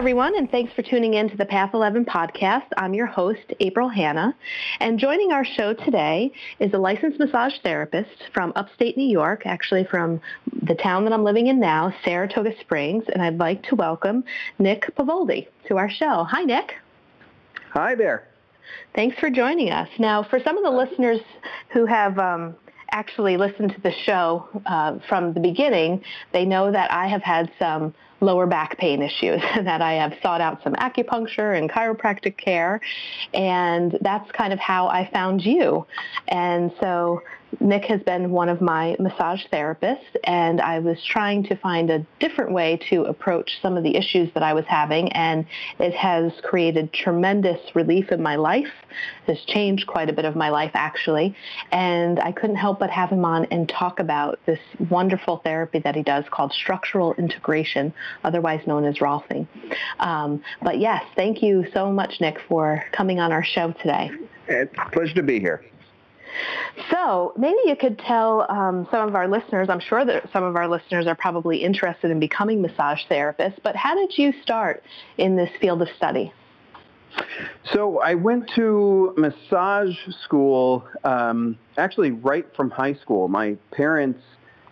everyone, and thanks for tuning in to the Path 11 podcast. I'm your host, April Hanna, and joining our show today is a licensed massage therapist from upstate New York, actually from the town that I'm living in now, Saratoga Springs, and I'd like to welcome Nick Pavoldi to our show. Hi, Nick. Hi there. Thanks for joining us. Now, for some of the listeners who have um, actually listened to the show uh, from the beginning, they know that I have had some lower back pain issues, that I have sought out some acupuncture and chiropractic care, and that's kind of how I found you. And so Nick has been one of my massage therapists, and I was trying to find a different way to approach some of the issues that I was having, and it has created tremendous relief in my life. It has changed quite a bit of my life, actually, and I couldn't help but have him on and talk about this wonderful therapy that he does called structural integration, otherwise known as Rolfing. Um, but yes, thank you so much, Nick, for coming on our show today. It's a pleasure to be here. So maybe you could tell um, some of our listeners, I'm sure that some of our listeners are probably interested in becoming massage therapists, but how did you start in this field of study? So I went to massage school um, actually right from high school. My parents,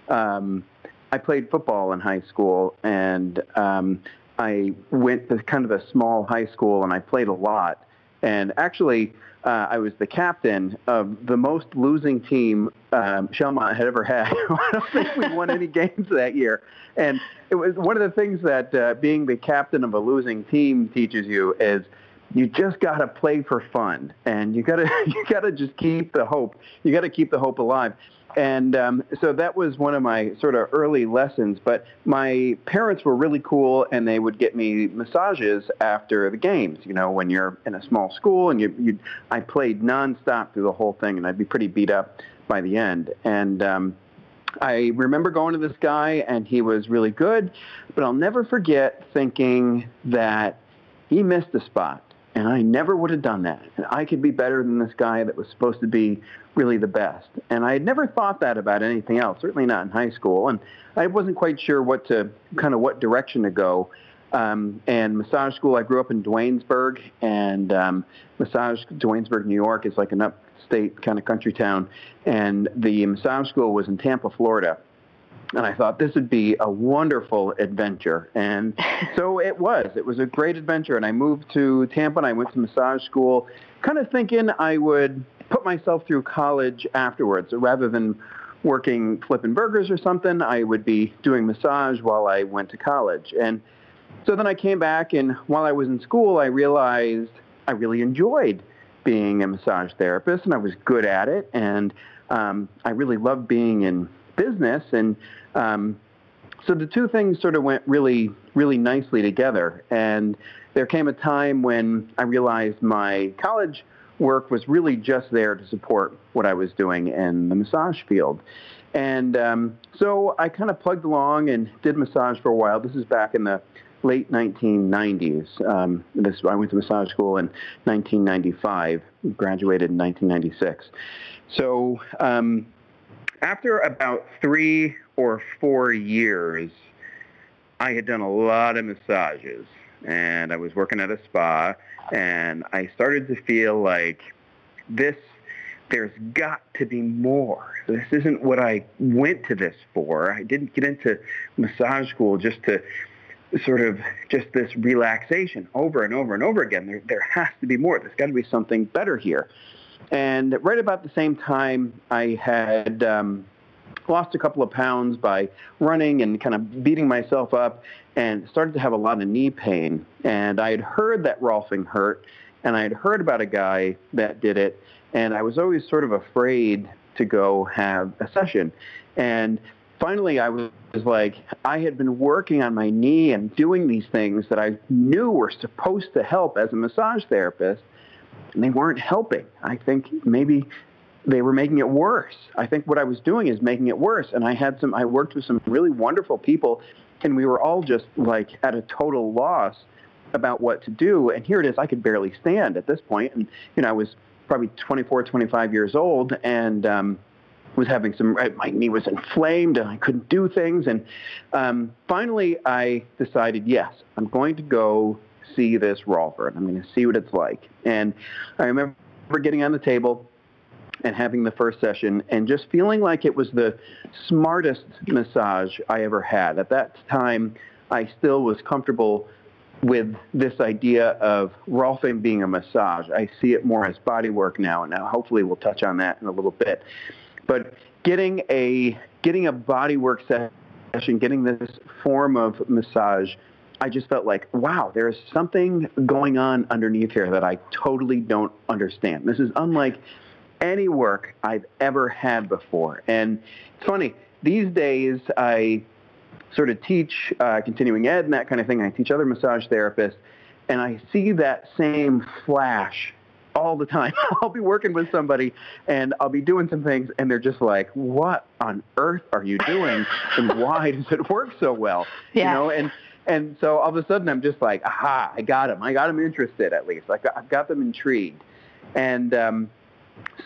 um, I played football in high school, and um, I went to kind of a small high school, and I played a lot. And actually, uh, I was the captain of the most losing team um, Shelmont had ever had. I don't think we won any games that year. And it was one of the things that uh, being the captain of a losing team teaches you is you just got to play for fun, and you got to you got to just keep the hope. You got to keep the hope alive. And um, so that was one of my sort of early lessons. But my parents were really cool, and they would get me massages after the games. You know, when you're in a small school, and you, you I played nonstop through the whole thing, and I'd be pretty beat up by the end. And um, I remember going to this guy, and he was really good. But I'll never forget thinking that he missed a spot and I never would have done that. I could be better than this guy that was supposed to be really the best. And I had never thought that about anything else, certainly not in high school. And I wasn't quite sure what to, kind of what direction to go. Um, and massage school, I grew up in Duanesburg, and um, massage Duanesburg, New York is like an upstate kind of country town. And the massage school was in Tampa, Florida and I thought this would be a wonderful adventure. And so it was. It was a great adventure. And I moved to Tampa and I went to massage school, kind of thinking I would put myself through college afterwards. So rather than working flipping burgers or something, I would be doing massage while I went to college. And so then I came back, and while I was in school, I realized I really enjoyed being a massage therapist, and I was good at it. And um, I really loved being in business. And um, so the two things sort of went really, really nicely together. And there came a time when I realized my college work was really just there to support what I was doing in the massage field. And um, so I kind of plugged along and did massage for a while. This is back in the late 1990s. Um, this I went to massage school in 1995, graduated in 1996. So um, after about three or four years, I had done a lot of massages and I was working at a spa and I started to feel like this there's got to be more. This isn't what I went to this for. I didn't get into massage school just to sort of just this relaxation over and over and over again. There, there has to be more. There's got to be something better here. And right about the same time, I had um, lost a couple of pounds by running and kind of beating myself up and started to have a lot of knee pain. And I had heard that Rolfing hurt, and I had heard about a guy that did it, and I was always sort of afraid to go have a session. And finally, I was like, I had been working on my knee and doing these things that I knew were supposed to help as a massage therapist, and they weren't helping. I think maybe they were making it worse. I think what I was doing is making it worse. And I had some, I worked with some really wonderful people, and we were all just like at a total loss about what to do. And here it is, I could barely stand at this point. And, you know, I was probably 24, 25 years old, and um, was having some, my knee was inflamed and I couldn't do things. And um, finally, I decided, yes, I'm going to go see this Rolfer. I'm going to see what it's like. And I remember getting on the table and having the first session and just feeling like it was the smartest massage I ever had. At that time, I still was comfortable with this idea of Rolfing being a massage. I see it more as body work now, and now hopefully we'll touch on that in a little bit. But getting a getting a body work session, getting this form of massage, I just felt like, wow, there's something going on underneath here that I totally don't understand. This is unlike any work I've ever had before. And it's funny, these days I sort of teach uh, continuing ed and that kind of thing. I teach other massage therapists, and I see that same flash all the time. I'll be working with somebody and I'll be doing some things and they're just like, what on earth are you doing? and why does it work so well? Yeah. You know, and, and so all of a sudden I'm just like, aha, I got them. I got them interested at least. Like I've got them intrigued. And, um,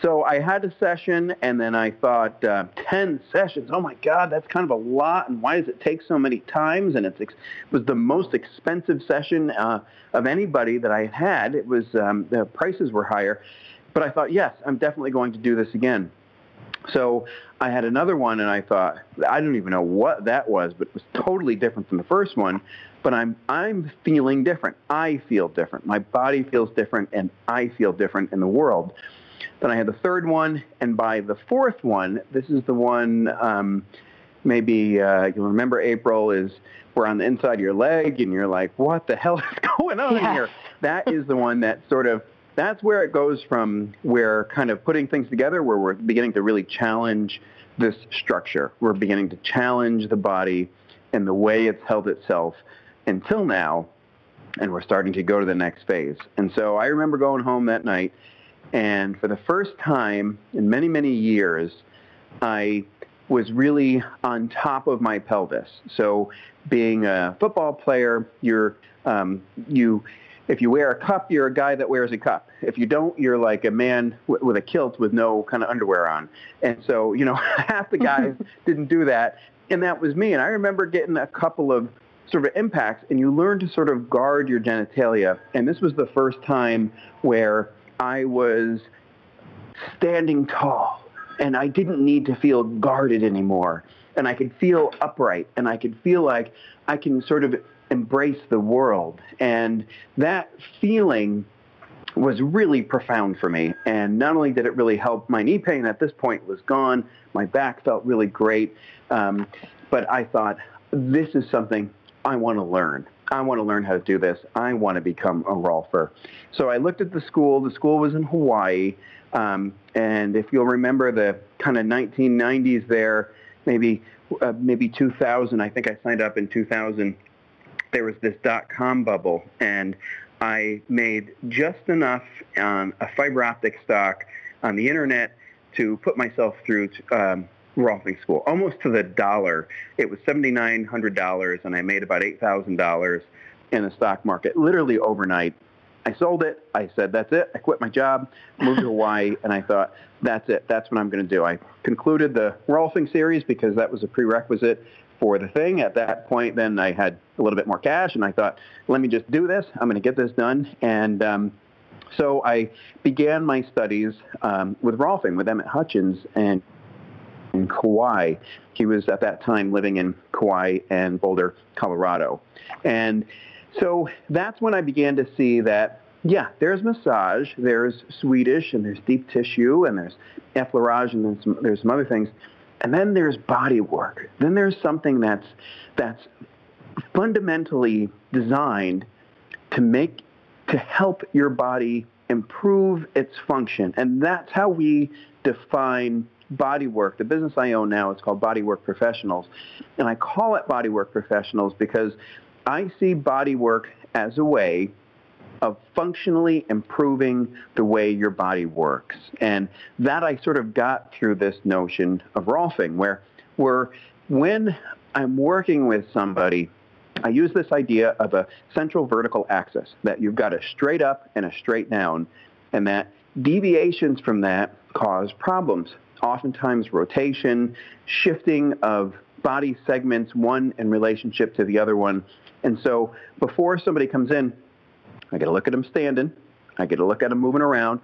so I had a session, and then I thought, uh, 10 sessions, oh my God, that's kind of a lot, and why does it take so many times? And it's ex- it was the most expensive session uh, of anybody that I had. It was, um, the prices were higher. But I thought, yes, I'm definitely going to do this again. So I had another one, and I thought, I don't even know what that was, but it was totally different from the first one. But I'm I'm feeling different. I feel different. My body feels different, and I feel different in the world. Then I had the third one, and by the fourth one, this is the one um, maybe uh, you'll remember April is we're on the inside of your leg, and you're like, what the hell is going on yes. here? That is the one that sort of that's where it goes from where kind of putting things together where we're beginning to really challenge this structure. We're beginning to challenge the body and the way it's held itself until now, and we're starting to go to the next phase. And so I remember going home that night and for the first time in many, many years, I was really on top of my pelvis. So being a football player, you're, um, you, if you wear a cup, you're a guy that wears a cup. If you don't, you're like a man w- with a kilt with no kind of underwear on. And so, you know, half the guys didn't do that. And that was me. And I remember getting a couple of sort of impacts and you learn to sort of guard your genitalia. And this was the first time where I was standing tall and I didn't need to feel guarded anymore. And I could feel upright and I could feel like I can sort of embrace the world. And that feeling was really profound for me. And not only did it really help, my knee pain at this point was gone. My back felt really great. Um, but I thought, this is something I want to learn. I want to learn how to do this. I want to become a rolfer. So I looked at the school. The school was in Hawaii. Um, and if you'll remember the kind of 1990s there, maybe uh, maybe 2000, I think I signed up in 2000, there was this dot-com bubble. And I made just enough on a fiber optic stock on the internet to put myself through um, Rolfing school, almost to the dollar. It was $7,900 and I made about $8,000 in the stock market literally overnight. I sold it. I said, that's it. I quit my job, moved to Hawaii, and I thought, that's it. That's what I'm going to do. I concluded the Rolfing series because that was a prerequisite for the thing. At that point, then I had a little bit more cash, and I thought, let me just do this. I'm going to get this done. And um, so I began my studies um, with Rolfing with Emmett Hutchins, and in Kauai. He was at that time living in Kauai and Boulder, Colorado. And so that's when I began to see that, yeah, there's massage, there's Swedish, and there's deep tissue, and there's effleurage, and some, there's some other things. And then there's body work. Then there's something that's, that's fundamentally designed to make, to help your body improve its function. And that's how we define bodywork. The business I own now is called Bodywork Professionals. And I call it Bodywork Professionals because I see bodywork as a way of functionally improving the way your body works. And that I sort of got through this notion of Rolfing, where, where when I'm working with somebody, I use this idea of a central vertical axis, that you've got a straight up and a straight down, and that deviations from that cause problems oftentimes rotation, shifting of body segments, one in relationship to the other one. And so before somebody comes in, I get to look at them standing. I get to look at them moving around.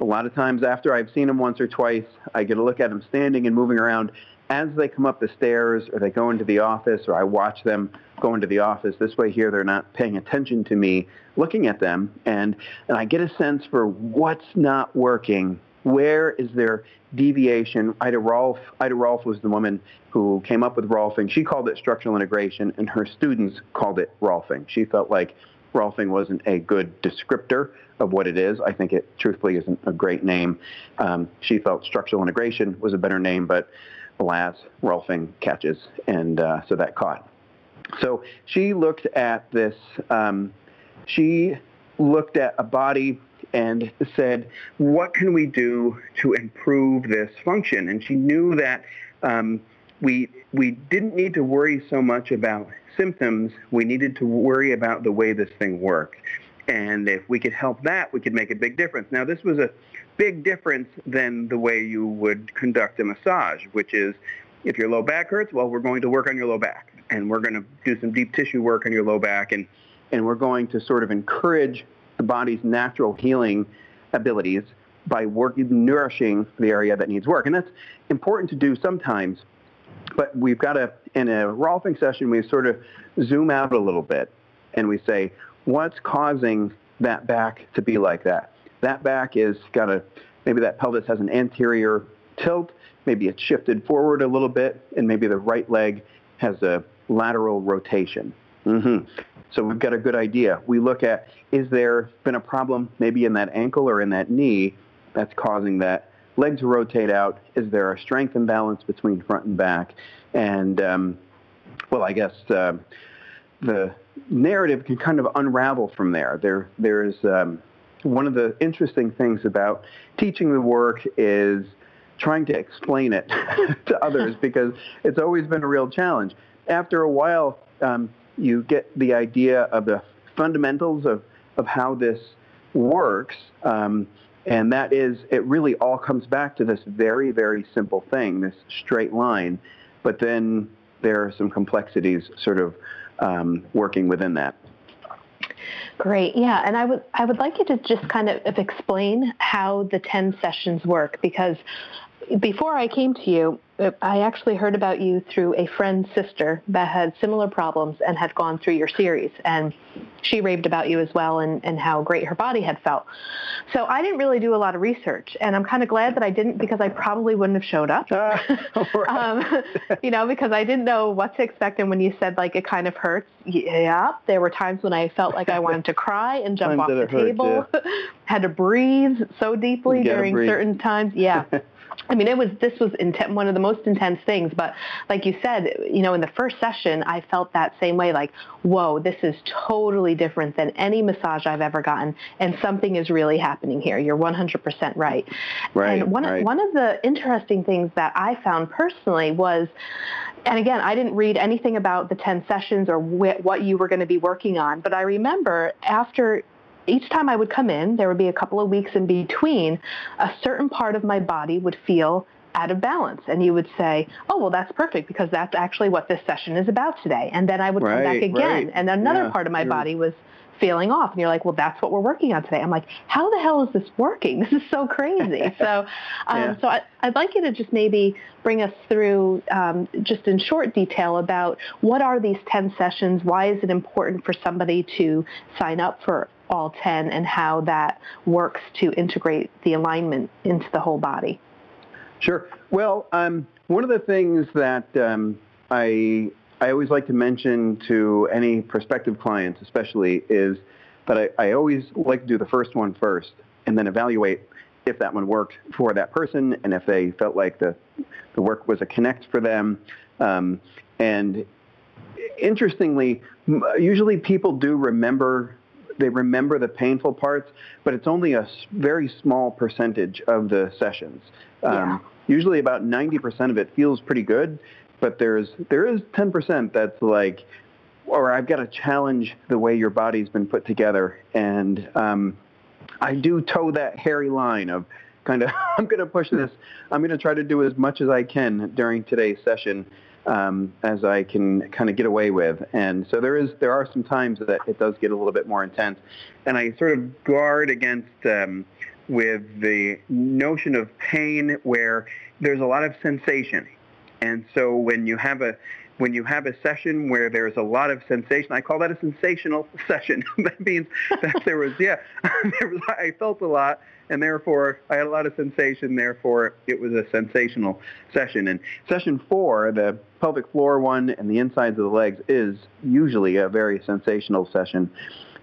A lot of times after I've seen them once or twice, I get to look at them standing and moving around as they come up the stairs or they go into the office or I watch them go into the office. This way here they're not paying attention to me looking at them and, and I get a sense for what's not working. Where is there deviation? Ida Rolf, Ida Rolf was the woman who came up with Rolfing. She called it structural integration and her students called it Rolfing. She felt like Rolfing wasn't a good descriptor of what it is. I think it truthfully isn't a great name. Um, she felt structural integration was a better name, but alas, Rolfing catches, and uh, so that caught. So she looked at this. Um, she looked at a body and said, "What can we do to improve this function?" And she knew that um, we we didn't need to worry so much about symptoms. We needed to worry about the way this thing worked. And if we could help that, we could make a big difference. Now, this was a big difference than the way you would conduct a massage, which is if your low back hurts, well, we're going to work on your low back. And we're going to do some deep tissue work on your low back. And, and we're going to sort of encourage the body's natural healing abilities by working, nourishing the area that needs work. And that's important to do sometimes. But we've got to, in a Rolfing session, we sort of zoom out a little bit and we say, what's causing that back to be like that? That back is got a, maybe that pelvis has an anterior tilt, maybe it's shifted forward a little bit, and maybe the right leg has a lateral rotation. Mm-hmm. So we've got a good idea. We look at, is there been a problem maybe in that ankle or in that knee that's causing that leg to rotate out? Is there a strength imbalance between front and back? And, um, well, I guess uh, the narrative can kind of unravel from there. There, there's um, one of the interesting things about teaching the work is trying to explain it to others because it's always been a real challenge. After a while, um, you get the idea of the fundamentals of, of how this works, um, and that is it really all comes back to this very, very simple thing, this straight line, but then there are some complexities sort of um, working within that. Great. Yeah, and I would I would like you to just kind of explain how the 10 sessions work because before I came to you, I actually heard about you through a friend's sister that had similar problems and had gone through your series. And she raved about you as well and, and how great her body had felt. So I didn't really do a lot of research. And I'm kind of glad that I didn't because I probably wouldn't have showed up. Uh, right. um, you know, because I didn't know what to expect. And when you said like it kind of hurts, yeah, there were times when I felt like I wanted to cry and jump off the table. yeah. Had to breathe so deeply during certain times. Yeah. I mean, it was this was inten- one of the most intense things. But like you said, you know, in the first session, I felt that same way. Like, whoa, this is totally different than any massage I've ever gotten, and something is really happening here. You're 100% right. Right. And one right. one of the interesting things that I found personally was, and again, I didn't read anything about the 10 sessions or wh- what you were going to be working on, but I remember after each time I would come in, there would be a couple of weeks in between, a certain part of my body would feel out of balance. And you would say, oh, well, that's perfect because that's actually what this session is about today. And then I would right, come back again right. and another yeah, part of my sure. body was feeling off. And you're like, well, that's what we're working on today. I'm like, how the hell is this working? This is so crazy. so, um, yeah. so I, would like you to just maybe bring us through, um, just in short detail, about what are these 10 sessions? Why is it important for somebody to sign up for all 10 and how that works to integrate the alignment into the whole body? Sure. Well, um, one of the things that um, I I always like to mention to any prospective clients, especially, is that I, I always like to do the first one first, and then evaluate if that one worked for that person, and if they felt like the the work was a connect for them. Um, and interestingly, usually people do remember they remember the painful parts, but it's only a very small percentage of the sessions. Yeah. Um, usually about 90% of it feels pretty good, but there's there is 10% that's like, or I've got to challenge the way your body's been put together, and um, I do toe that hairy line of, kind of I'm going to push this. I'm going to try to do as much as I can during today's session um, as I can kind of get away with. And so there is there are some times that it does get a little bit more intense, and I sort of guard against um, with the notion of pain where there's a lot of sensation. And so when you have a when you have a session where there's a lot of sensation, I call that a sensational session. that means that there was, yeah, there was, I felt a lot, and therefore I had a lot of sensation. Therefore, it was a sensational session. And session four, the pelvic floor one and the insides of the legs, is usually a very sensational session.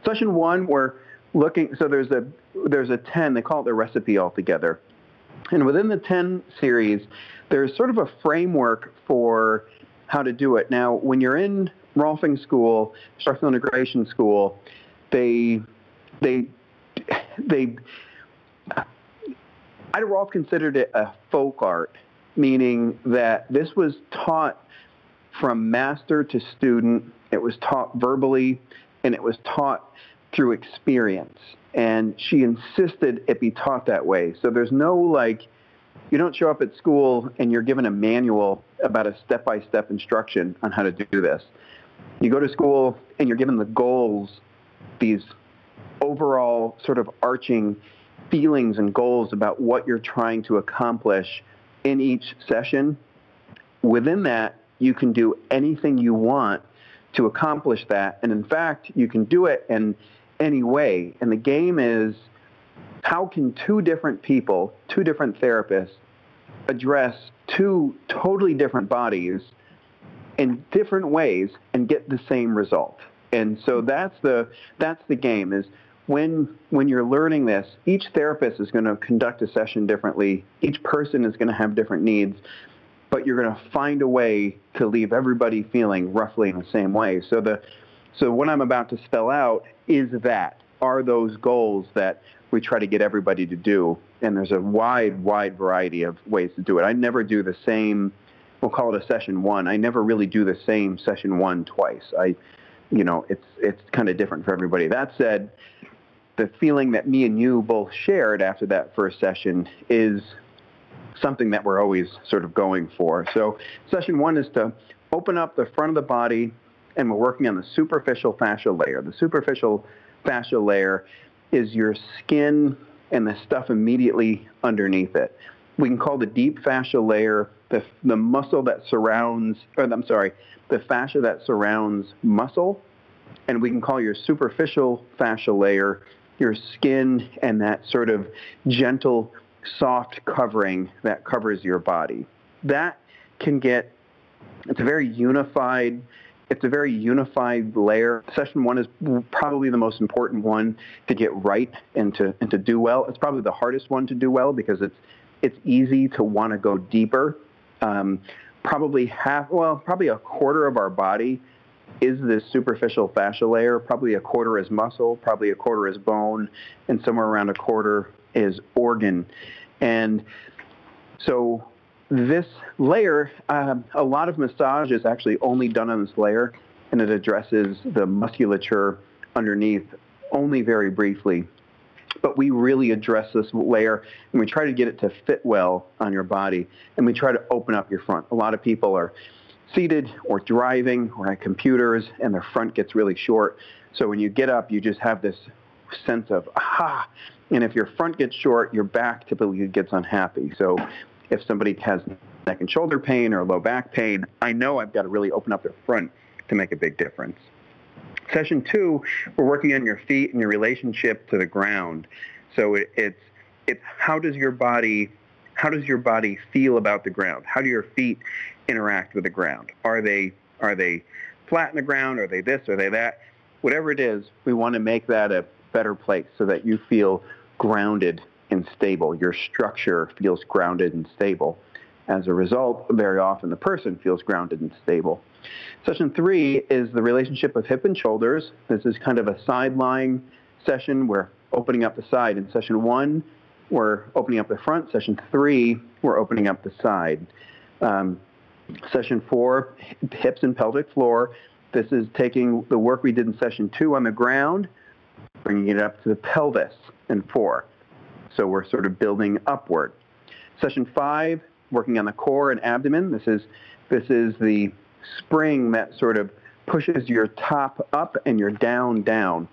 Session one, we're looking. So there's a there's a ten. They call it the recipe altogether. And within the 10 series, there's sort of a framework for how to do it. Now, when you're in Rolfing School, Structural Integration School, they they they Ida Rolf considered it a folk art, meaning that this was taught from master to student. It was taught verbally, and it was taught through experience. And she insisted it be taught that way. So there's no like you don't show up at school and you're given a manual about a step-by-step instruction on how to do this. You go to school and you're given the goals, these overall sort of arching feelings and goals about what you're trying to accomplish in each session. Within that, you can do anything you want to accomplish that. And in fact, you can do it in any way. And the game is how can two different people, two different therapists, address two totally different bodies in different ways and get the same result. And so that's the that's the game is when when you're learning this, each therapist is going to conduct a session differently. Each person is going to have different needs, but you're going to find a way to leave everybody feeling roughly in the same way. So the so what I'm about to spell out is that are those goals that we try to get everybody to do. And there's a wide, wide variety of ways to do it. I never do the same, we'll call it a session one. I never really do the same session one twice. I, you know, it's, it's kind of different for everybody. That said, the feeling that me and you both shared after that first session is something that we're always sort of going for. So session one is to open up the front of the body and we're working on the superficial fascial layer. The superficial fascial layer is your skin and the stuff immediately underneath it. We can call the deep fascial layer the, the muscle that surrounds, or I'm sorry, the fascia that surrounds muscle. And we can call your superficial fascial layer your skin and that sort of gentle, soft covering that covers your body. That can get, it's a very unified it's a very unified layer. Session one is probably the most important one to get right and to, and to do well. It's probably the hardest one to do well because it's, it's easy to want to go deeper. Um, probably half, well, probably a quarter of our body is this superficial fascia layer. Probably a quarter is muscle, probably a quarter is bone, and somewhere around a quarter is organ. And so this layer, um, a lot of massage is actually only done on this layer, and it addresses the musculature underneath only very briefly. But we really address this layer, and we try to get it to fit well on your body, and we try to open up your front. A lot of people are seated or driving or at computers, and their front gets really short. So when you get up, you just have this sense of aha. And if your front gets short, your back typically gets unhappy. So if somebody has neck and shoulder pain or low back pain, I know I've got to really open up their front to make a big difference. Session two, we're working on your feet and your relationship to the ground. So it, it's it's how does your body how does your body feel about the ground? How do your feet interact with the ground? Are they are they flat in the ground? Are they this? Are they that? Whatever it is, we want to make that a better place so that you feel grounded and stable. Your structure feels grounded and stable. As a result, very often the person feels grounded and stable. Session three is the relationship of hip and shoulders. This is kind of a side-lying session. We're opening up the side. In session one, we're opening up the front. Session three, we're opening up the side. Um, session four, hips and pelvic floor. This is taking the work we did in session two on the ground, bringing it up to the pelvis in four. So we're sort of building upward. Session five, working on the core and abdomen. This is, this is the spring that sort of pushes your top up and your down down.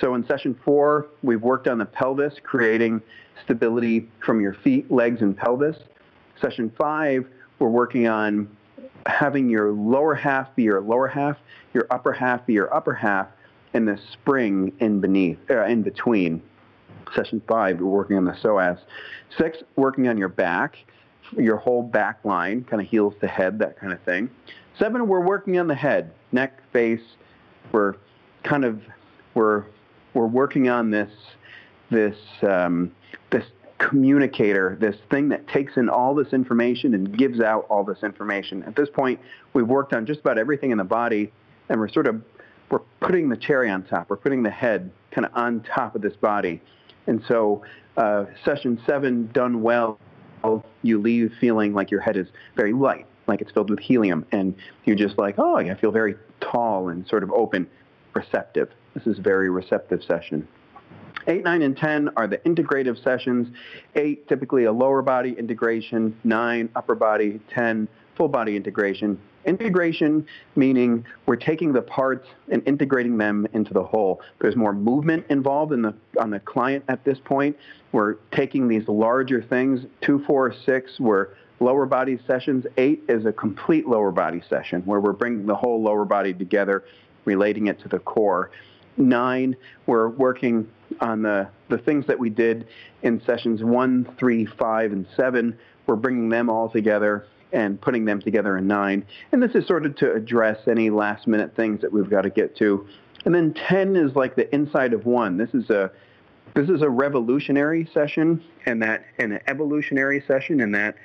So in session four, we've worked on the pelvis, creating stability from your feet, legs, and pelvis. Session five, we're working on having your lower half be your lower half, your upper half be your upper half, and the spring in beneath, uh, in between. Session five, we're working on the psoas. Six, working on your back, your whole back line, kind of heels to head, that kind of thing. Seven, we're working on the head, neck, face. We're kind of we're we're working on this this um, this communicator, this thing that takes in all this information and gives out all this information. At this point, we've worked on just about everything in the body, and we're sort of we're putting the cherry on top. We're putting the head kind of on top of this body. And so, uh, session seven done well, you leave feeling like your head is very light, like it's filled with helium, and you're just like, oh, I feel very tall and sort of open, receptive. This is a very receptive session. 8, 9, and 10 are the integrative sessions. 8, typically a lower body integration. 9, upper body. 10, full body integration. Integration meaning we're taking the parts and integrating them into the whole. There's more movement involved in the, on the client at this point. We're taking these larger things. 2, 4, 6 were lower body sessions. 8 is a complete lower body session where we're bringing the whole lower body together, relating it to the core nine, we're working on the, the things that we did in sessions one, three, five, and seven. We're bringing them all together and putting them together in nine. And this is sort of to address any last minute things that we've got to get to. And then 10 is like the inside of one. This is a this is a revolutionary session and that and an evolutionary session and that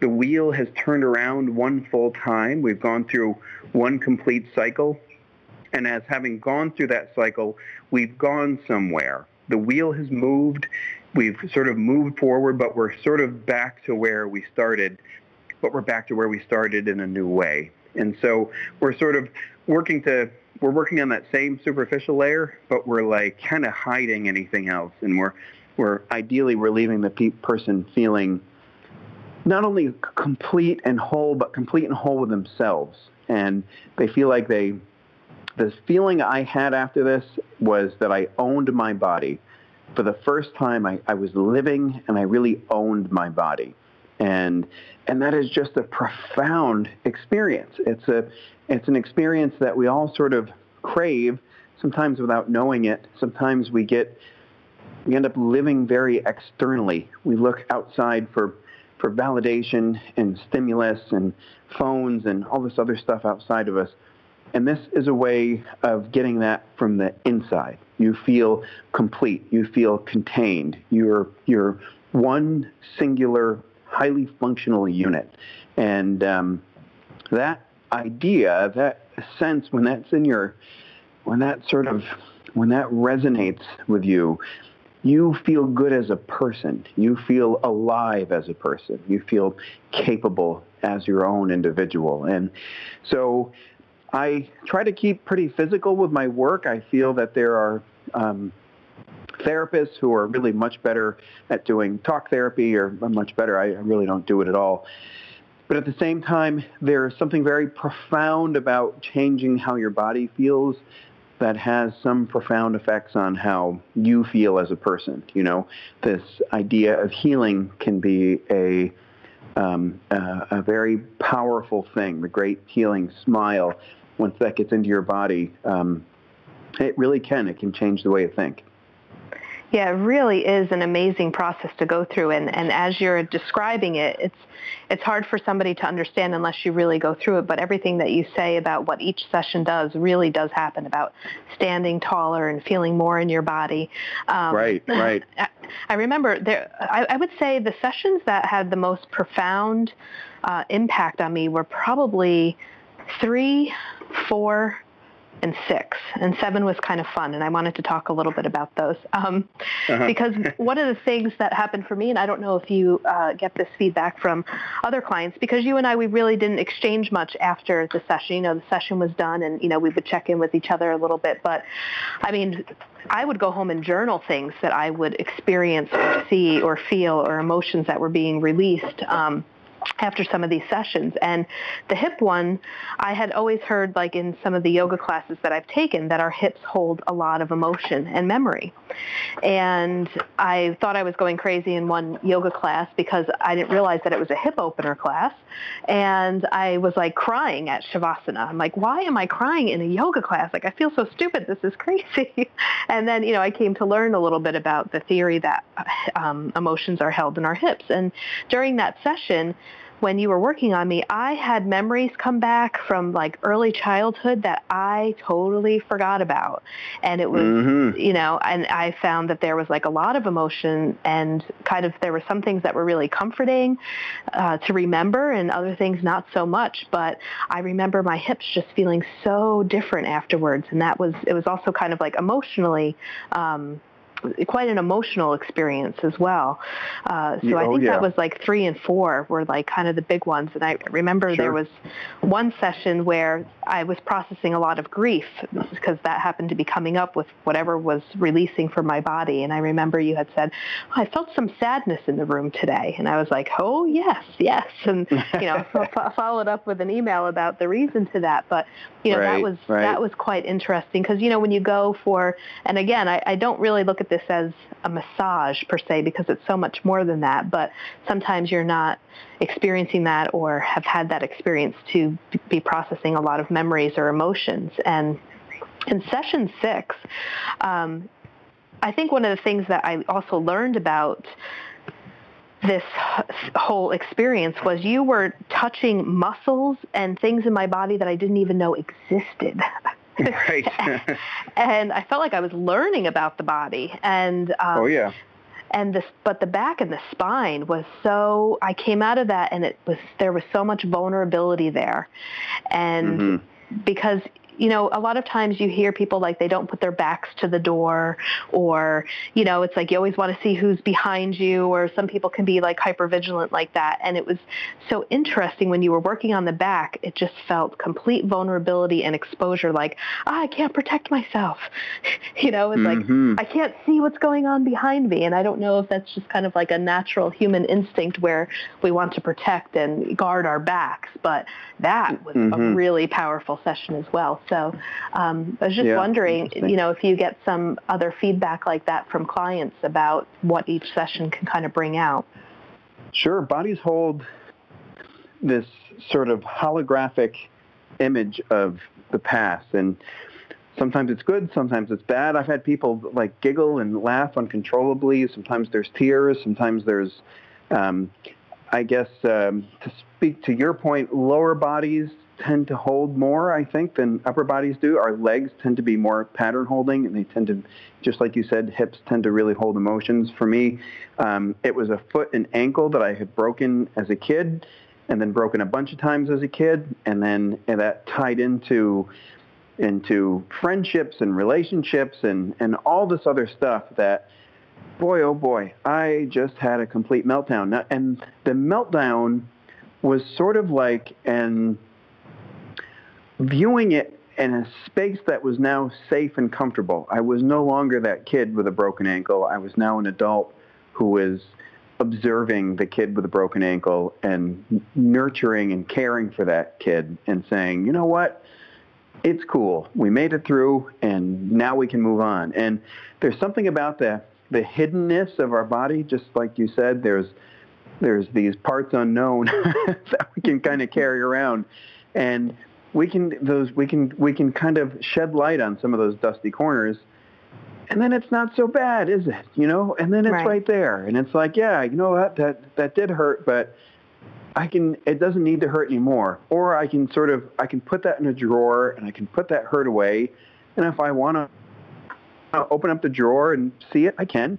the wheel has turned around one full time. We've gone through one complete cycle and as having gone through that cycle, we've gone somewhere. The wheel has moved. We've sort of moved forward, but we're sort of back to where we started, but we're back to where we started in a new way. And so we're sort of working to we're working on that same superficial layer, but we're like kind of hiding anything else, and we're we're ideally we're leaving the pe- person feeling not only complete and whole, but complete and whole with themselves, and they feel like they the feeling I had after this was that I owned my body. For the first time, I, I was living and I really owned my body. And, and that is just a profound experience. It's, a, it's an experience that we all sort of crave, sometimes without knowing it. Sometimes we get, we end up living very externally. We look outside for, for validation and stimulus and phones and all this other stuff outside of us. And this is a way of getting that from the inside. You feel complete. You feel contained. You're, you're one singular, highly functional unit. And um, that idea, that sense, when that's in your, when that sort of, when that resonates with you, you feel good as a person. You feel alive as a person. You feel capable as your own individual. And so I try to keep pretty physical with my work. I feel that there are um, therapists who are really much better at doing talk therapy or much better. I really don't do it at all. But at the same time, there's something very profound about changing how your body feels that has some profound effects on how you feel as a person. You know, this idea of healing can be a um, uh, a very powerful thing, the great healing smile. Once that gets into your body, um, it really can. It can change the way you think. Yeah, it really is an amazing process to go through, and, and as you're describing it, it's it's hard for somebody to understand unless you really go through it. But everything that you say about what each session does really does happen about standing taller and feeling more in your body. Um, right, right. I, I remember there. I, I, would say the sessions that had the most profound uh, impact on me were probably three, four, and six, and seven was kind of fun, and I wanted to talk a little bit about those um, uh-huh. because one of the things that happened for me, and I don't know if you uh, get this feedback from other clients, because you and I we really didn't exchange much after the session. You know, the session was done, and you know we would check in with each other a little bit, but I mean, I would go home and journal things that I would experience or see or feel or emotions that were being released. Um, after some of these sessions. And the hip one, I had always heard, like in some of the yoga classes that I've taken, that our hips hold a lot of emotion and memory. And I thought I was going crazy in one yoga class because I didn't realize that it was a hip opener class. And I was like crying at Shavasana. I'm like, why am I crying in a yoga class? Like, I feel so stupid. This is crazy. and then, you know, I came to learn a little bit about the theory that um, emotions are held in our hips. And during that session, when you were working on me, I had memories come back from like early childhood that I totally forgot about. And it was, mm-hmm. you know, and I found that there was like a lot of emotion and kind of there were some things that were really comforting uh, to remember and other things not so much. But I remember my hips just feeling so different afterwards. And that was, it was also kind of like emotionally, um, quite an emotional experience as well. Uh, so I think yeah. that was like three and four were like kind of the big ones. And I remember sure. there was one session where I was processing a lot of grief because that happened to be coming up with whatever was releasing from my body. And I remember you had said, oh, I felt some sadness in the room today. And I was like, oh, yes, yes. And, you know, followed up with an email about the reason to that. But, you know, right, that was, right. that was quite interesting because, you know, when you go for, and again, I, I don't really look at this as a massage per se because it's so much more than that, but sometimes you're not experiencing that or have had that experience to be processing a lot of memories or emotions. And in session six, um, I think one of the things that I also learned about this whole experience was you were touching muscles and things in my body that I didn't even know existed. Right. and I felt like I was learning about the body. And um, oh yeah. And this, but the back and the spine was so. I came out of that, and it was there was so much vulnerability there, and mm-hmm. because you know, a lot of times you hear people like they don't put their backs to the door or, you know, it's like you always want to see who's behind you or some people can be like hyper vigilant like that. And it was so interesting when you were working on the back, it just felt complete vulnerability and exposure like, ah, I can't protect myself. you know, it's mm-hmm. like I can't see what's going on behind me. And I don't know if that's just kind of like a natural human instinct where we want to protect and guard our backs. But that was mm-hmm. a really powerful session as well. So um, I was just yeah, wondering, you know, if you get some other feedback like that from clients about what each session can kind of bring out. Sure. Bodies hold this sort of holographic image of the past and sometimes it's good, sometimes it's bad. I've had people like giggle and laugh uncontrollably. Sometimes there's tears, sometimes there's um, I guess um, to speak to your point, lower bodies tend to hold more, I think, than upper bodies do. Our legs tend to be more pattern holding, and they tend to, just like you said, hips tend to really hold emotions. For me, um, it was a foot and ankle that I had broken as a kid, and then broken a bunch of times as a kid, and then and that tied into into friendships and relationships and and all this other stuff that boy oh boy i just had a complete meltdown and the meltdown was sort of like an viewing it in a space that was now safe and comfortable. I was no longer that kid with a broken ankle. I was now an adult who was observing the kid with a broken ankle and nurturing and caring for that kid and saying, you know what? It's cool. We made it through and now we can move on. And there's something about the, the hiddenness of our body, just like you said, there's, there's these parts unknown that we can kind of carry around. And we can those we can we can kind of shed light on some of those dusty corners and then it's not so bad is it? You know? And then it's right, right there and it's like yeah you know what? That that did hurt but I can it doesn't need to hurt anymore. Or I can sort of I can put that in a drawer and I can put that hurt away and if I want to uh, open up the drawer and see it I can.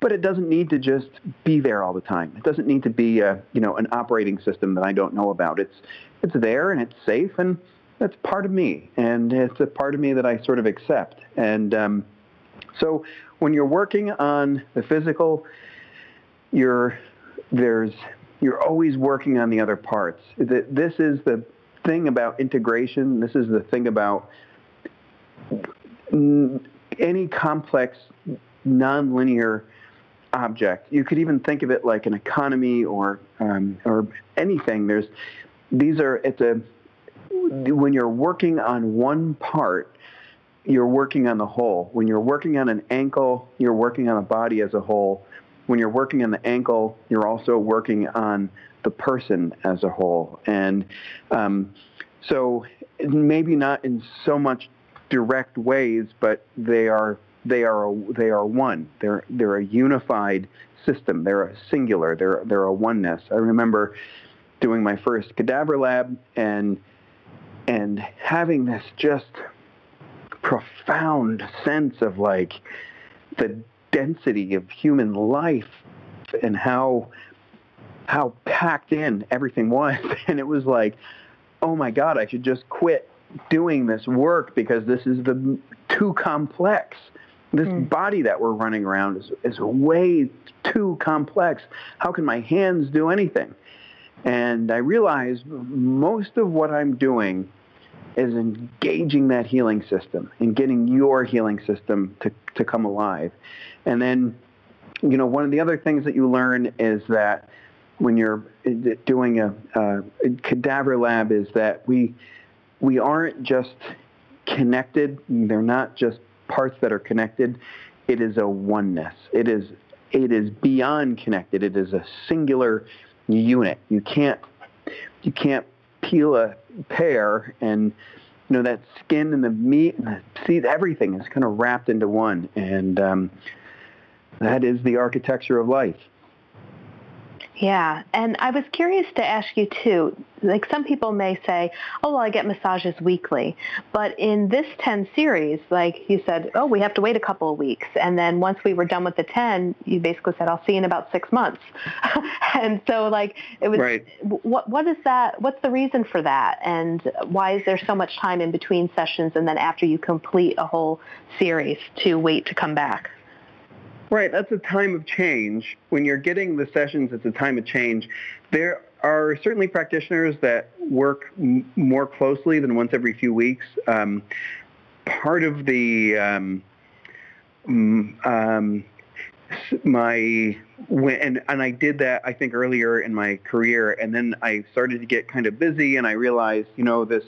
But it doesn't need to just be there all the time. It doesn't need to be a, you know an operating system that I don't know about. It's it's there and it's safe and that's part of me, and it's a part of me that I sort of accept. And um, so when you're working on the physical, you're there's you're always working on the other parts. This is the thing about integration. This is the thing about any complex nonlinear object. You could even think of it like an economy or um, or anything. There's these are when you're working on one part, you're working on the whole. When you're working on an ankle, you're working on a body as a whole. When you're working on the ankle, you're also working on the person as a whole. And um, so maybe not in so much direct ways, but they are they are a, they are one. They're they're a unified system. They're a singular. They're they're a oneness. I remember doing my first cadaver lab and and having this just profound sense of like the density of human life and how how packed in everything was and it was like oh my god i should just quit doing this work because this is the too complex. This mm. body that we're running around is, is way too complex. How can my hands do anything? And I realized most of what I'm doing is engaging that healing system and getting your healing system to, to come alive. And then, you know, one of the other things that you learn is that when you're doing a, a cadaver lab is that we we aren't just connected. They're not just parts that are connected. It is a oneness. It is it is beyond connected. It is a singular unit. You can't you can't peel a pear and you know that skin and the meat and the seed everything is kind of wrapped into one and um, that is the architecture of life yeah, and I was curious to ask you too. Like some people may say, "Oh, well, I get massages weekly," but in this ten series, like you said, "Oh, we have to wait a couple of weeks," and then once we were done with the ten, you basically said, "I'll see you in about six months," and so like it was. Right. What what is that? What's the reason for that? And why is there so much time in between sessions and then after you complete a whole series to wait to come back? Right, that's a time of change. When you're getting the sessions, it's a time of change. There are certainly practitioners that work m- more closely than once every few weeks. Um, part of the um, um, my and and I did that I think earlier in my career, and then I started to get kind of busy, and I realized you know this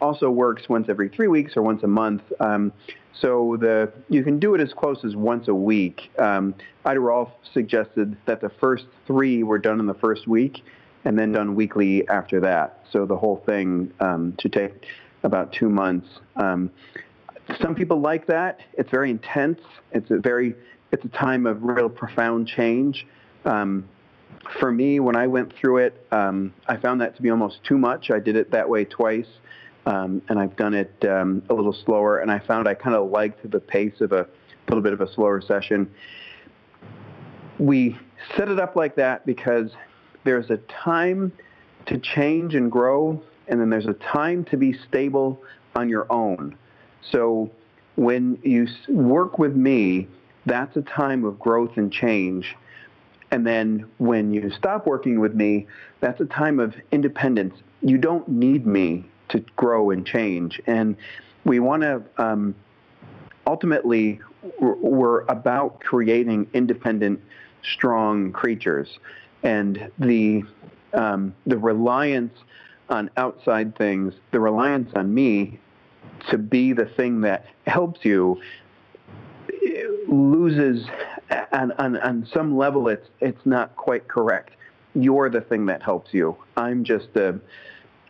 also works once every three weeks or once a month. Um, so the you can do it as close as once a week. Um, Ida Rolf suggested that the first three were done in the first week, and then done weekly after that. So the whole thing um, should take about two months. Um, some people like that. It's very intense. It's a very it's a time of real profound change. Um, for me, when I went through it, um, I found that to be almost too much. I did it that way twice um, and I've done it um, a little slower, and I found I kind of liked the pace of a little bit of a slower session. We set it up like that because there's a time to change and grow, and then there's a time to be stable on your own. So when you work with me, that's a time of growth and change. And then when you stop working with me, that's a time of independence. You don't need me to grow and change. And we want to um, ultimately we're about creating independent, strong creatures, and the um, the reliance on outside things, the reliance on me to be the thing that helps you loses on, on, on some level it's it's not quite correct. You're the thing that helps you. I'm just a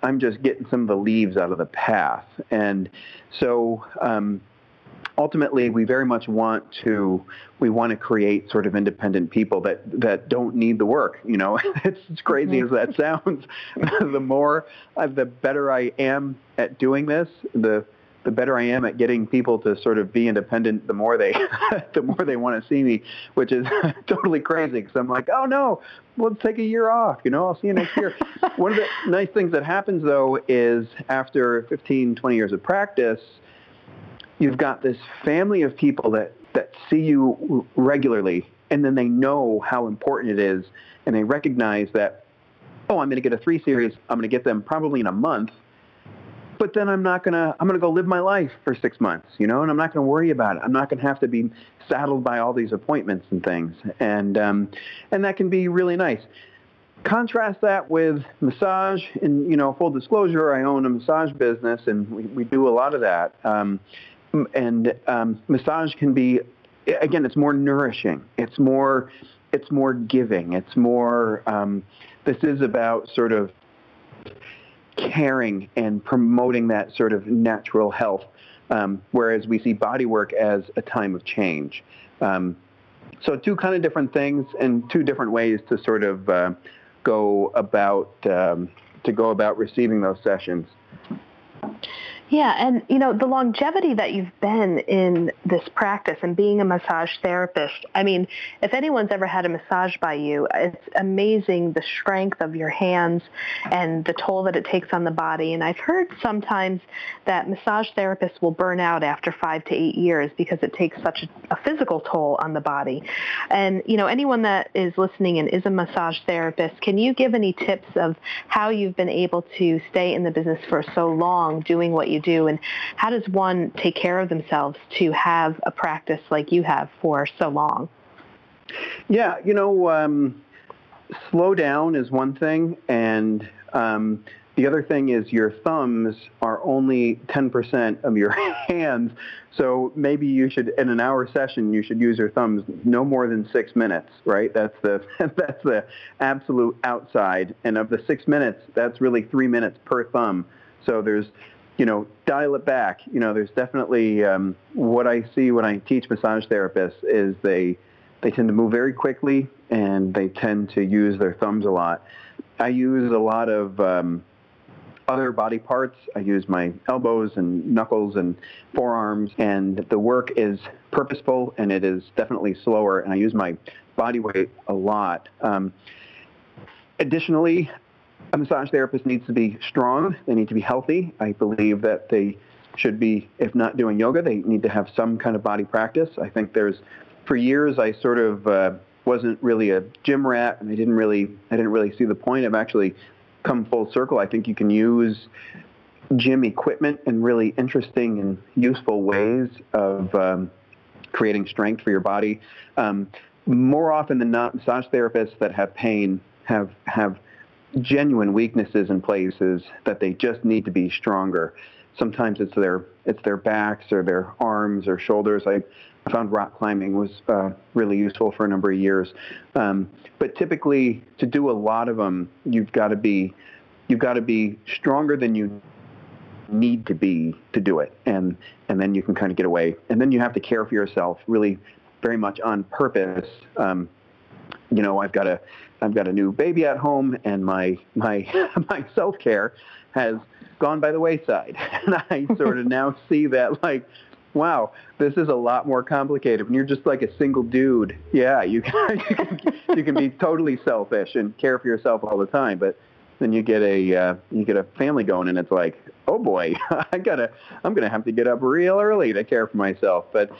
I'm just getting some of the leaves out of the path. And so um, ultimately, we very much want to we want to create sort of independent people that that don't need the work. You know, it's as crazy mm-hmm. as that sounds. the more, uh, the better I am at doing this, the the better I am at getting people to sort of be independent, the more they the more they want to see me, which is totally crazy because I'm like, oh no, let's take a year off. You know, I'll see you next year. One of the nice things that happens though is after 15, 20 years of practice, you've got this family of people that that see you regularly, and then they know how important it is, and they recognize that, oh, I'm going to get a three series. I'm going to get them probably in a month but then I'm not gonna I'm gonna go live my life for six months, you know, and I'm not gonna worry about it. I'm not gonna have to be saddled by all these appointments and things, and um, and that can be really nice. Contrast that with massage, and you know, full disclosure, I own a massage business, and we, we do a lot of that. Um, and um, massage can be, again, it's more nourishing. It's more, it's more giving. It's more. Um, this is about sort of caring and promoting that sort of natural health, um, whereas we see body work as a time of change. Um, so two kind of different things and two different ways to sort of uh, go about um, to go about receiving those sessions. Yeah, and you know, the longevity that you've been in this practice and being a massage therapist, I mean, if anyone's ever had a massage by you, it's amazing the strength of your hands and the toll that it takes on the body. And I've heard sometimes that massage therapists will burn out after five to eight years because it takes such a, a physical toll on the body. And, you know, anyone that is listening and is a massage therapist, can you give any tips of how you've been able to stay in the business for so long doing what you you do and how does one take care of themselves to have a practice like you have for so long? Yeah, you know, um, slow down is one thing, and um, the other thing is your thumbs are only 10% of your hands. So maybe you should, in an hour session, you should use your thumbs no more than six minutes, right? That's the, that's the absolute outside. And of the six minutes, that's really three minutes per thumb. So there's you know, dial it back. You know, there's definitely um, what I see when I teach massage therapists is they they tend to move very quickly and they tend to use their thumbs a lot. I use a lot of um, other body parts. I use my elbows and knuckles and forearms, and the work is purposeful and it is definitely slower. And I use my body weight a lot. Um, additionally, a massage therapist needs to be strong. They need to be healthy. I believe that they should be, if not doing yoga, they need to have some kind of body practice. I think there's, for years, I sort of uh, wasn't really a gym rat, and I didn't really, I didn't really see the point of actually come full circle. I think you can use gym equipment in really interesting and useful ways of um, creating strength for your body. Um, more often than not, massage therapists that have pain have have genuine weaknesses in places that they just need to be stronger. Sometimes it's their it's their backs or their arms or shoulders. I found rock climbing was uh, really useful for a number of years. Um, but typically, to do a lot of them, you've got to be you've got to be stronger than you need to be to do it, and and then you can kind of get away. And then you have to care for yourself really very much on purpose. Um, you know, I've got a I've got a new baby at home, and my my my self care has gone by the wayside, and I sort of now see that like, wow, this is a lot more complicated. When you're just like a single dude, yeah, you can you can, you can be totally selfish and care for yourself all the time, but then you get a uh, you get a family going, and it's like, oh boy, I gotta I'm gonna have to get up real early to care for myself. But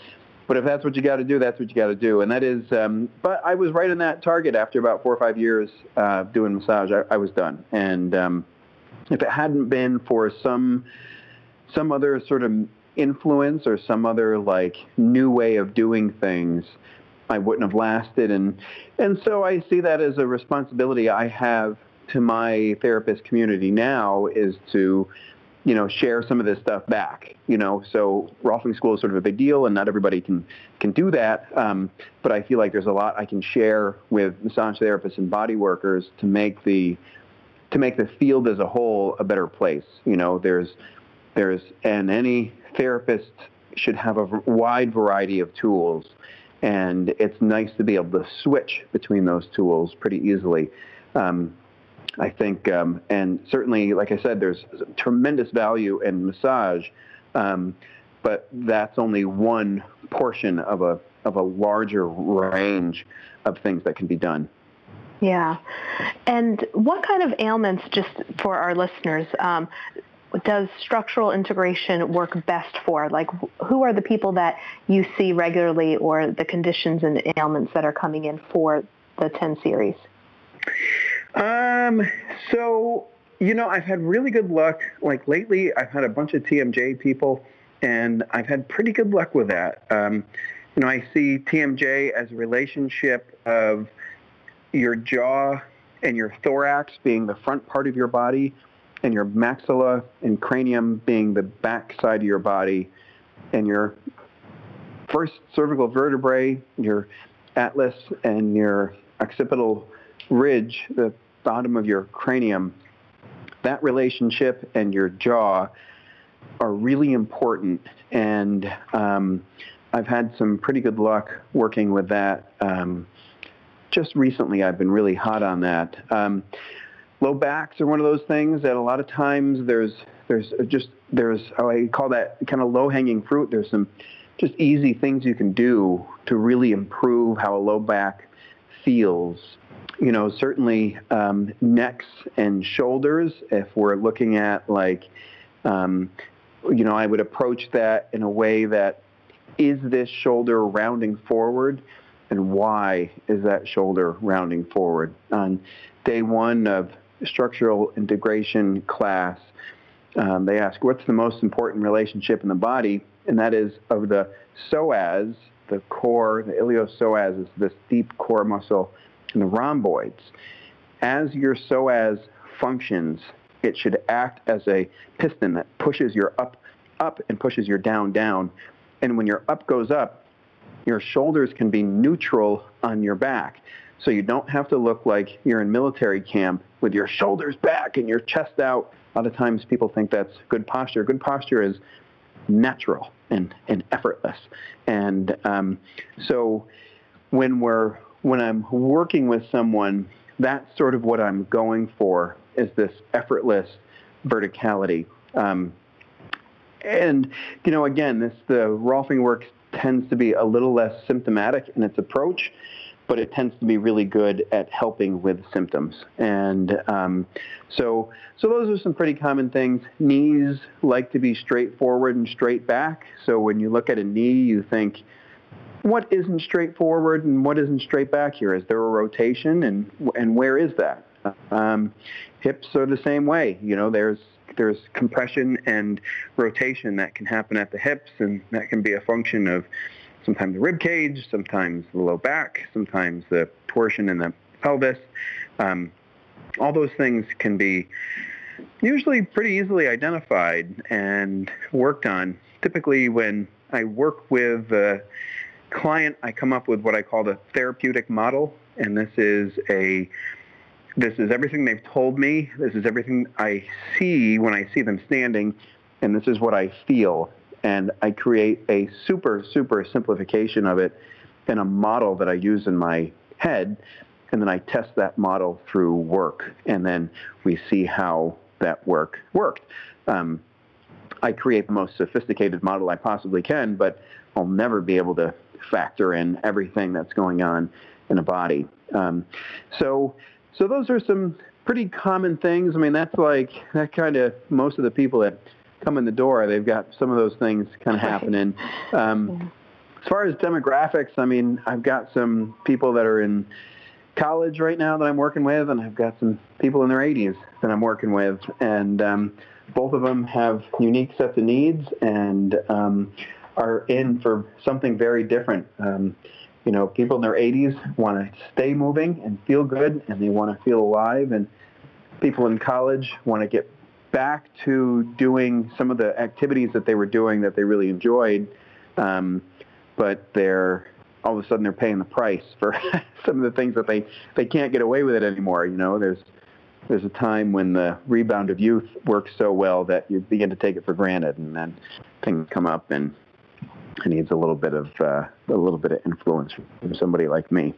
but if that's what you got to do, that's what you got to do. And that is, um, but I was right in that target after about four or five years uh, doing massage. I, I was done. And um, if it hadn't been for some some other sort of influence or some other like new way of doing things, I wouldn't have lasted. And and so I see that as a responsibility I have to my therapist community now is to you know, share some of this stuff back. You know, so Rolfing School is sort of a big deal, and not everybody can can do that. Um, but I feel like there's a lot I can share with massage therapists and body workers to make the to make the field as a whole a better place. You know, there's there's and any therapist should have a wide variety of tools, and it's nice to be able to switch between those tools pretty easily. Um, I think, um, and certainly, like I said, there's tremendous value in massage. Um, but that's only one portion of a of a larger range of things that can be done. Yeah. And what kind of ailments, just for our listeners, um, does structural integration work best for? Like, who are the people that you see regularly or the conditions and ailments that are coming in for the 10 series? Um, so, you know, I've had really good luck. Like lately, I've had a bunch of TMJ people, and I've had pretty good luck with that. Um, you know, I see TMJ as a relationship of your jaw and your thorax being the front part of your body, and your maxilla and cranium being the back side of your body, and your first cervical vertebrae, your atlas, and your occipital ridge, the bottom of your cranium, that relationship and your jaw are really important. And um, I've had some pretty good luck working with that. Um, just recently, I've been really hot on that. Um, low backs are one of those things that a lot of times there's there's just there's oh, I call that kind of low hanging fruit. There's some just easy things you can do to really improve how a low back feels. You know, certainly um, necks and shoulders. If we're looking at like, um, you know, I would approach that in a way that is this shoulder rounding forward and why is that shoulder rounding forward? On day one of structural integration class, um, they ask what's the most important relationship in the body, and that is of the psoas, the core, the iliopsoas is this deep core muscle, and the rhomboids. As your psoas functions, it should act as a piston that pushes your up up and pushes your down down. And when your up goes up, your shoulders can be neutral on your back. So you don't have to look like you're in military camp with your shoulders back and your chest out. A lot of times people think that's good posture. Good posture is natural and, and effortless. And um, so when we're when I'm working with someone, that's sort of what I'm going for is this effortless verticality. Um, and you know, again, this the Rolfing work tends to be a little less symptomatic in its approach, but it tends to be really good at helping with symptoms. And um, so, so those are some pretty common things. Knees like to be straightforward and straight back. So when you look at a knee, you think, what isn't straightforward and what isn't straight back here? Is there a rotation and and where is that? Um, hips are the same way. You know, there's there's compression and rotation that can happen at the hips, and that can be a function of sometimes the rib cage, sometimes the low back, sometimes the torsion in the pelvis. Um, all those things can be usually pretty easily identified and worked on. Typically, when I work with a client, I come up with what I call the therapeutic model, and this is a this is everything they've told me. This is everything I see when I see them standing, and this is what I feel and I create a super, super simplification of it in a model that I use in my head, and then I test that model through work, and then we see how that work worked. Um, I create the most sophisticated model I possibly can, but I'll never be able to factor in everything that's going on in a body. Um, so, so those are some pretty common things. I mean, that's like that kind of most of the people that come in the door, they've got some of those things kind of happening. Um, as far as demographics, I mean, I've got some people that are in college right now that I'm working with, and I've got some people in their 80s that I'm working with, and um, both of them have unique sets of needs and um, are in for something very different. Um, you know, people in their 80s want to stay moving and feel good, and they want to feel alive, and people in college want to get back to doing some of the activities that they were doing that they really enjoyed, um, but they're all of a sudden they're paying the price for some of the things that they they can't get away with it anymore. You know, there's there's a time when the rebound of youth works so well that you begin to take it for granted, and then things come up and it needs a little bit of uh, a little bit of influence from somebody like me.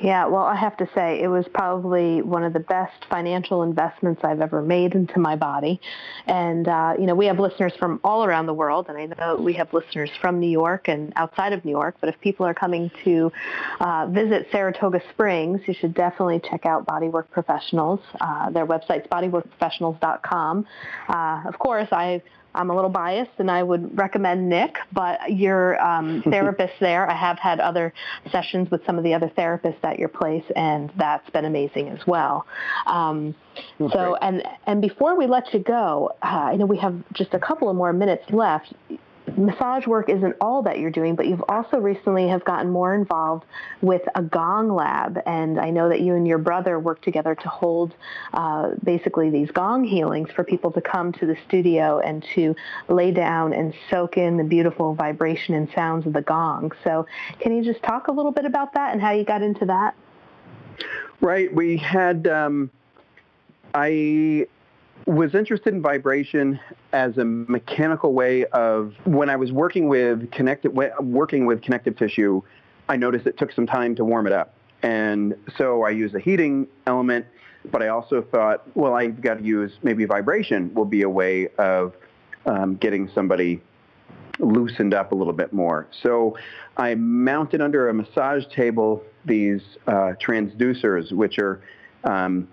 Yeah, well, I have to say it was probably one of the best financial investments I've ever made into my body. And, uh, you know, we have listeners from all around the world, and I know we have listeners from New York and outside of New York, but if people are coming to uh, visit Saratoga Springs, you should definitely check out Bodywork Professionals. Uh, their website's bodyworkprofessionals.com. Uh, of course, I I'm a little biased and I would recommend Nick, but your um, therapist there, I have had other sessions with some of the other therapists at your place and that's been amazing as well. Um, so, and, and before we let you go, uh, I know we have just a couple of more minutes left massage work isn't all that you're doing, but you've also recently have gotten more involved with a gong lab. And I know that you and your brother work together to hold uh, basically these gong healings for people to come to the studio and to lay down and soak in the beautiful vibration and sounds of the gong. So can you just talk a little bit about that and how you got into that? Right. We had, um, I was interested in vibration as a mechanical way of when I was working with connective working with connective tissue, I noticed it took some time to warm it up. And so I used a heating element, but I also thought, well, I've got to use maybe vibration will be a way of um, getting somebody loosened up a little bit more. So I mounted under a massage table these uh, transducers, which are um,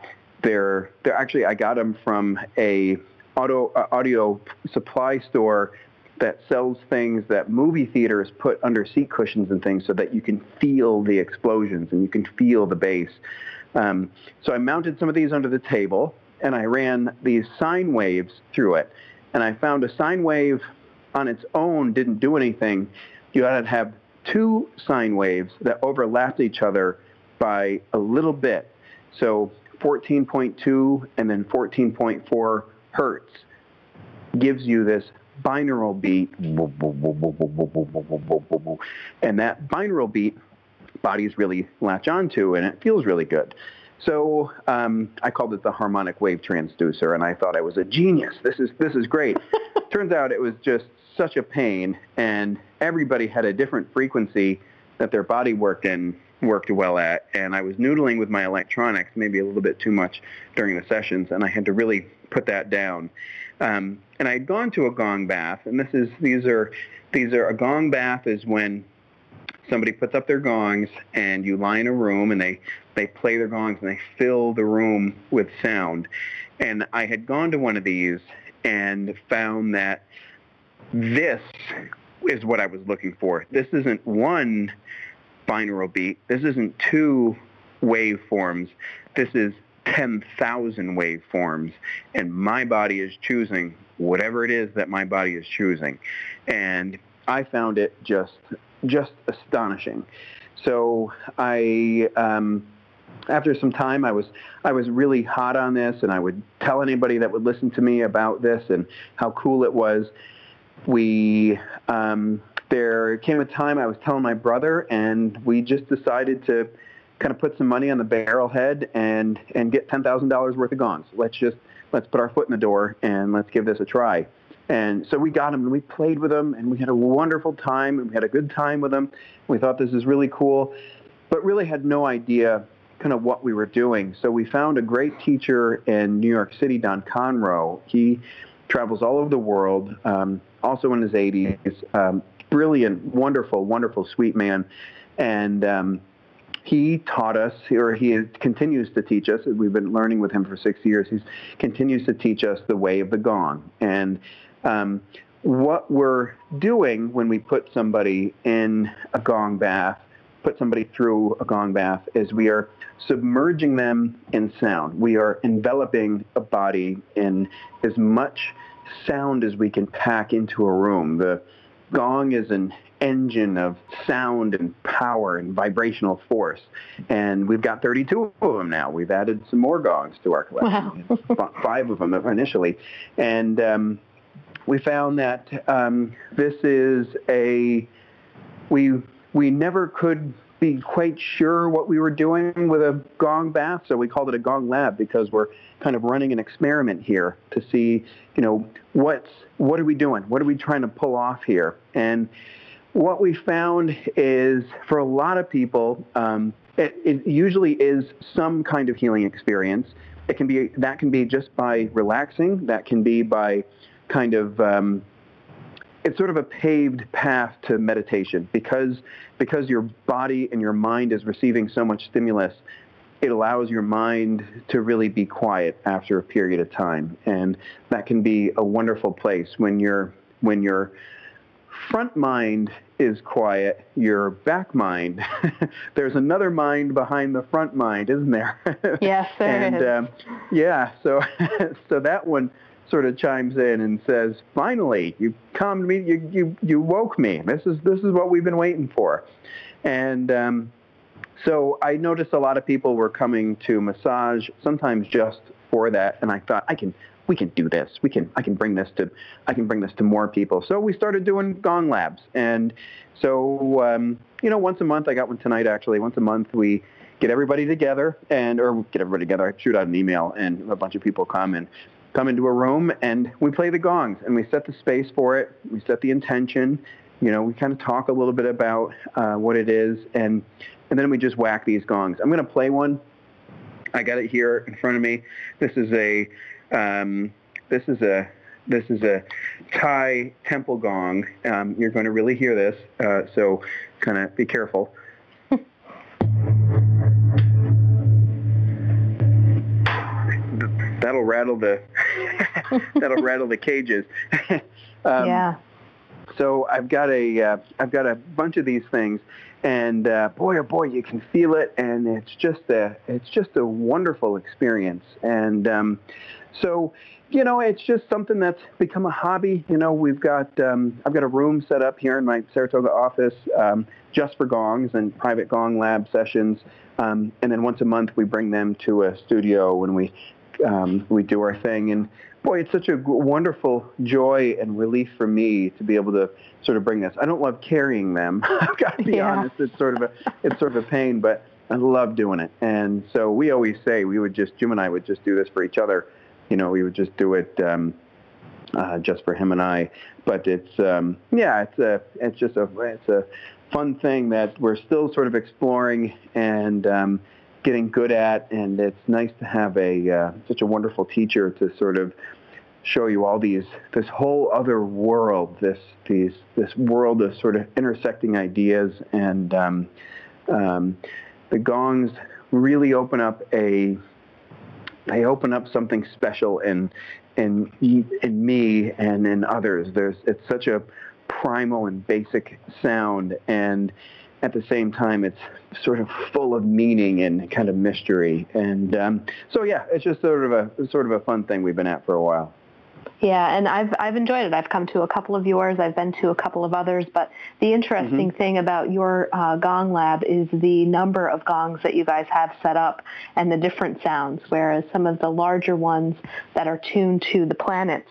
they're they're actually I got them from a auto uh, audio supply store that sells things that movie theaters put under seat cushions and things so that you can feel the explosions and you can feel the bass. Um, so I mounted some of these under the table and I ran these sine waves through it. And I found a sine wave on its own didn't do anything. You had to have two sine waves that overlapped each other by a little bit. So 14.2 and then 14.4 hertz gives you this binaural beat. And that binaural beat, bodies really latch onto, and it feels really good. So um, I called it the harmonic wave transducer, and I thought I was a genius. This is this is great. Turns out it was just such a pain, and everybody had a different frequency that their body worked in worked well at, and I was noodling with my electronics maybe a little bit too much during the sessions, and I had to really put that down. Um, and I had gone to a gong bath, and this is these are these are a gong bath is when somebody puts up their gongs and you lie in a room and they they play their gongs and they fill the room with sound. And I had gone to one of these and found that this is what I was looking for. This isn't one binaural beat. This isn't two waveforms. This is 10,000 waveforms. And my body is choosing whatever it is that my body is choosing. And I found it just, just astonishing. So I, um, after some time, I was I was really hot on this, and I would tell anybody that would listen to me about this and how cool it was. We um, there came a time I was telling my brother, and we just decided to kind of put some money on the barrelhead and and get ten thousand dollars worth of gongs. Let's just let's put our foot in the door and let's give this a try. And so we got them and we played with them and we had a wonderful time and we had a good time with them. We thought this is really cool, but really had no idea kind of what we were doing. So we found a great teacher in New York City, Don Conreaux. He travels all over the world, um, also in his 80s, um, brilliant, wonderful, wonderful, sweet man. And um, he taught us, or he continues to teach us. We've been learning with him for six years. He continues to teach us the way of the gong. And um, what we're doing when we put somebody in a gong bath, put somebody through a gong bath, is we are submerging them in sound. We are enveloping a body in as much sound as we can pack into a room. The gong is an engine of sound and power and vibrational force. And we've got 32 of them now. We've added some more gongs to our collection, wow. five of them initially. And um, we found that um, this is a, we, we never could be quite sure what we were doing with a gong bath, so we called it a gong lab because we're kind of running an experiment here to see, you know, what's what are we doing? What are we trying to pull off here? And what we found is for a lot of people, um, it, it usually is some kind of healing experience. It can be that can be just by relaxing. That can be by kind of um, it's sort of a paved path to meditation because because your body and your mind is receiving so much stimulus it allows your mind to really be quiet after a period of time and that can be a wonderful place when your when your front mind is quiet your back mind there's another mind behind the front mind isn't there yes there and is. Um, yeah so so that one sort of chimes in and says, "Finally, you calmed me. You you you woke me. This is this is what we've been waiting for." And um, so I noticed a lot of people were coming to massage sometimes just for that, and I thought I can we can do this. We can I can bring this to I can bring this to more people. So we started doing gong labs, and so um, you know once a month I got one tonight actually. Once a month we get everybody together and or get everybody together. I shoot out an email and a bunch of people come and come into a room and we play the gongs and we set the space for it. We set the intention. You know, we kind of talk a little bit about uh, what it is and and then we just whack these gongs. I'm going to play one. I got it here in front of me. This is a um, this is a this is a Thai temple gong. Um, you're going to really hear this, uh, so kind of be careful. Rattle the that'll rattle the cages. um, yeah. So I've got a have uh, got a bunch of these things, and uh, boy oh boy, you can feel it, and it's just a it's just a wonderful experience. And um, so you know, it's just something that's become a hobby. You know, we've got um, I've got a room set up here in my Saratoga office um, just for gongs and private gong lab sessions. Um, and then once a month we bring them to a studio when we um, we do our thing. And boy, it's such a wonderful joy and relief for me to be able to sort of bring this. I don't love carrying them. I've got to be yeah. honest. It's sort of a it's sort of a pain, but I love doing it. And so we always say we would just Jim and I would just do this for each other. You know, we would just do it um, uh, just for him and I. But it's um, yeah, it's a it's just a it's a fun thing that we're still sort of exploring and um, getting good at, and it's nice to have a uh, such a wonderful teacher to sort of show you all these this whole other world, this these this world of sort of intersecting ideas, and um, um, the gongs really open up a they open up something special in in in me and in others. There's it's such a primal and basic sound and at the same time, it's sort of full of meaning and kind of mystery. And um, so, yeah, it's just sort of a sort of a fun thing we've been at for a while. Yeah, and I've I've enjoyed it. I've come to a couple of yours. I've been to a couple of others. But the interesting mm-hmm. thing about your uh, Gong Lab is the number of gongs that you guys have set up and the different sounds. Whereas some of the larger ones that are tuned to the planets,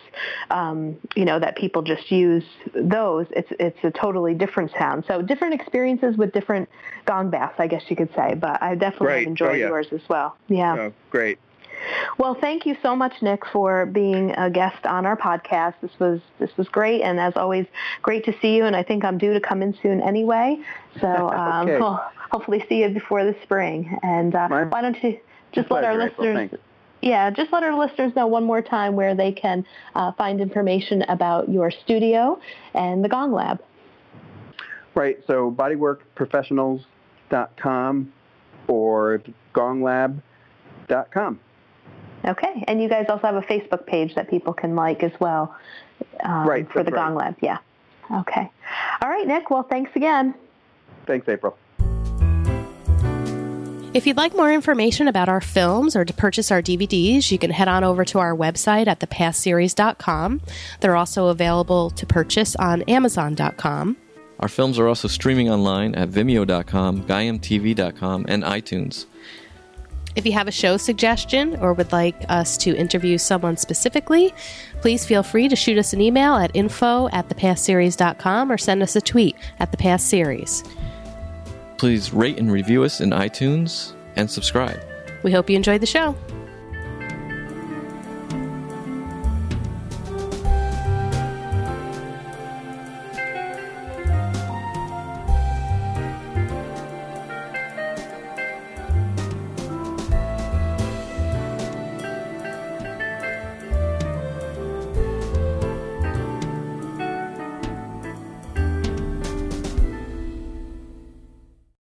um, you know, that people just use those, it's it's a totally different sound. So different experiences with different gong baths, I guess you could say. But I definitely right. enjoyed oh, yeah. yours as well. Yeah. Oh, great. Well, thank you so much, Nick, for being a guest on our podcast. This was this was great, and as always, great to see you. And I think I'm due to come in soon anyway, so um, okay. we'll hopefully see you before the spring. And uh, why don't you just let our listeners? Yeah, just let our listeners know one more time where they can uh, find information about your studio and the Gong Lab. Right. So bodyworkprofessionals.com or gonglab.com. Okay, and you guys also have a Facebook page that people can like as well um, right, for the right. Gong Lab. Yeah. Okay. All right, Nick. Well, thanks again. Thanks, April. If you'd like more information about our films or to purchase our DVDs, you can head on over to our website at thepastseries.com. They're also available to purchase on amazon.com. Our films are also streaming online at vimeo.com, gaiamtv.com, and iTunes. If you have a show suggestion or would like us to interview someone specifically, please feel free to shoot us an email at info at thepastseries.com or send us a tweet at thepastseries. Please rate and review us in iTunes and subscribe. We hope you enjoyed the show.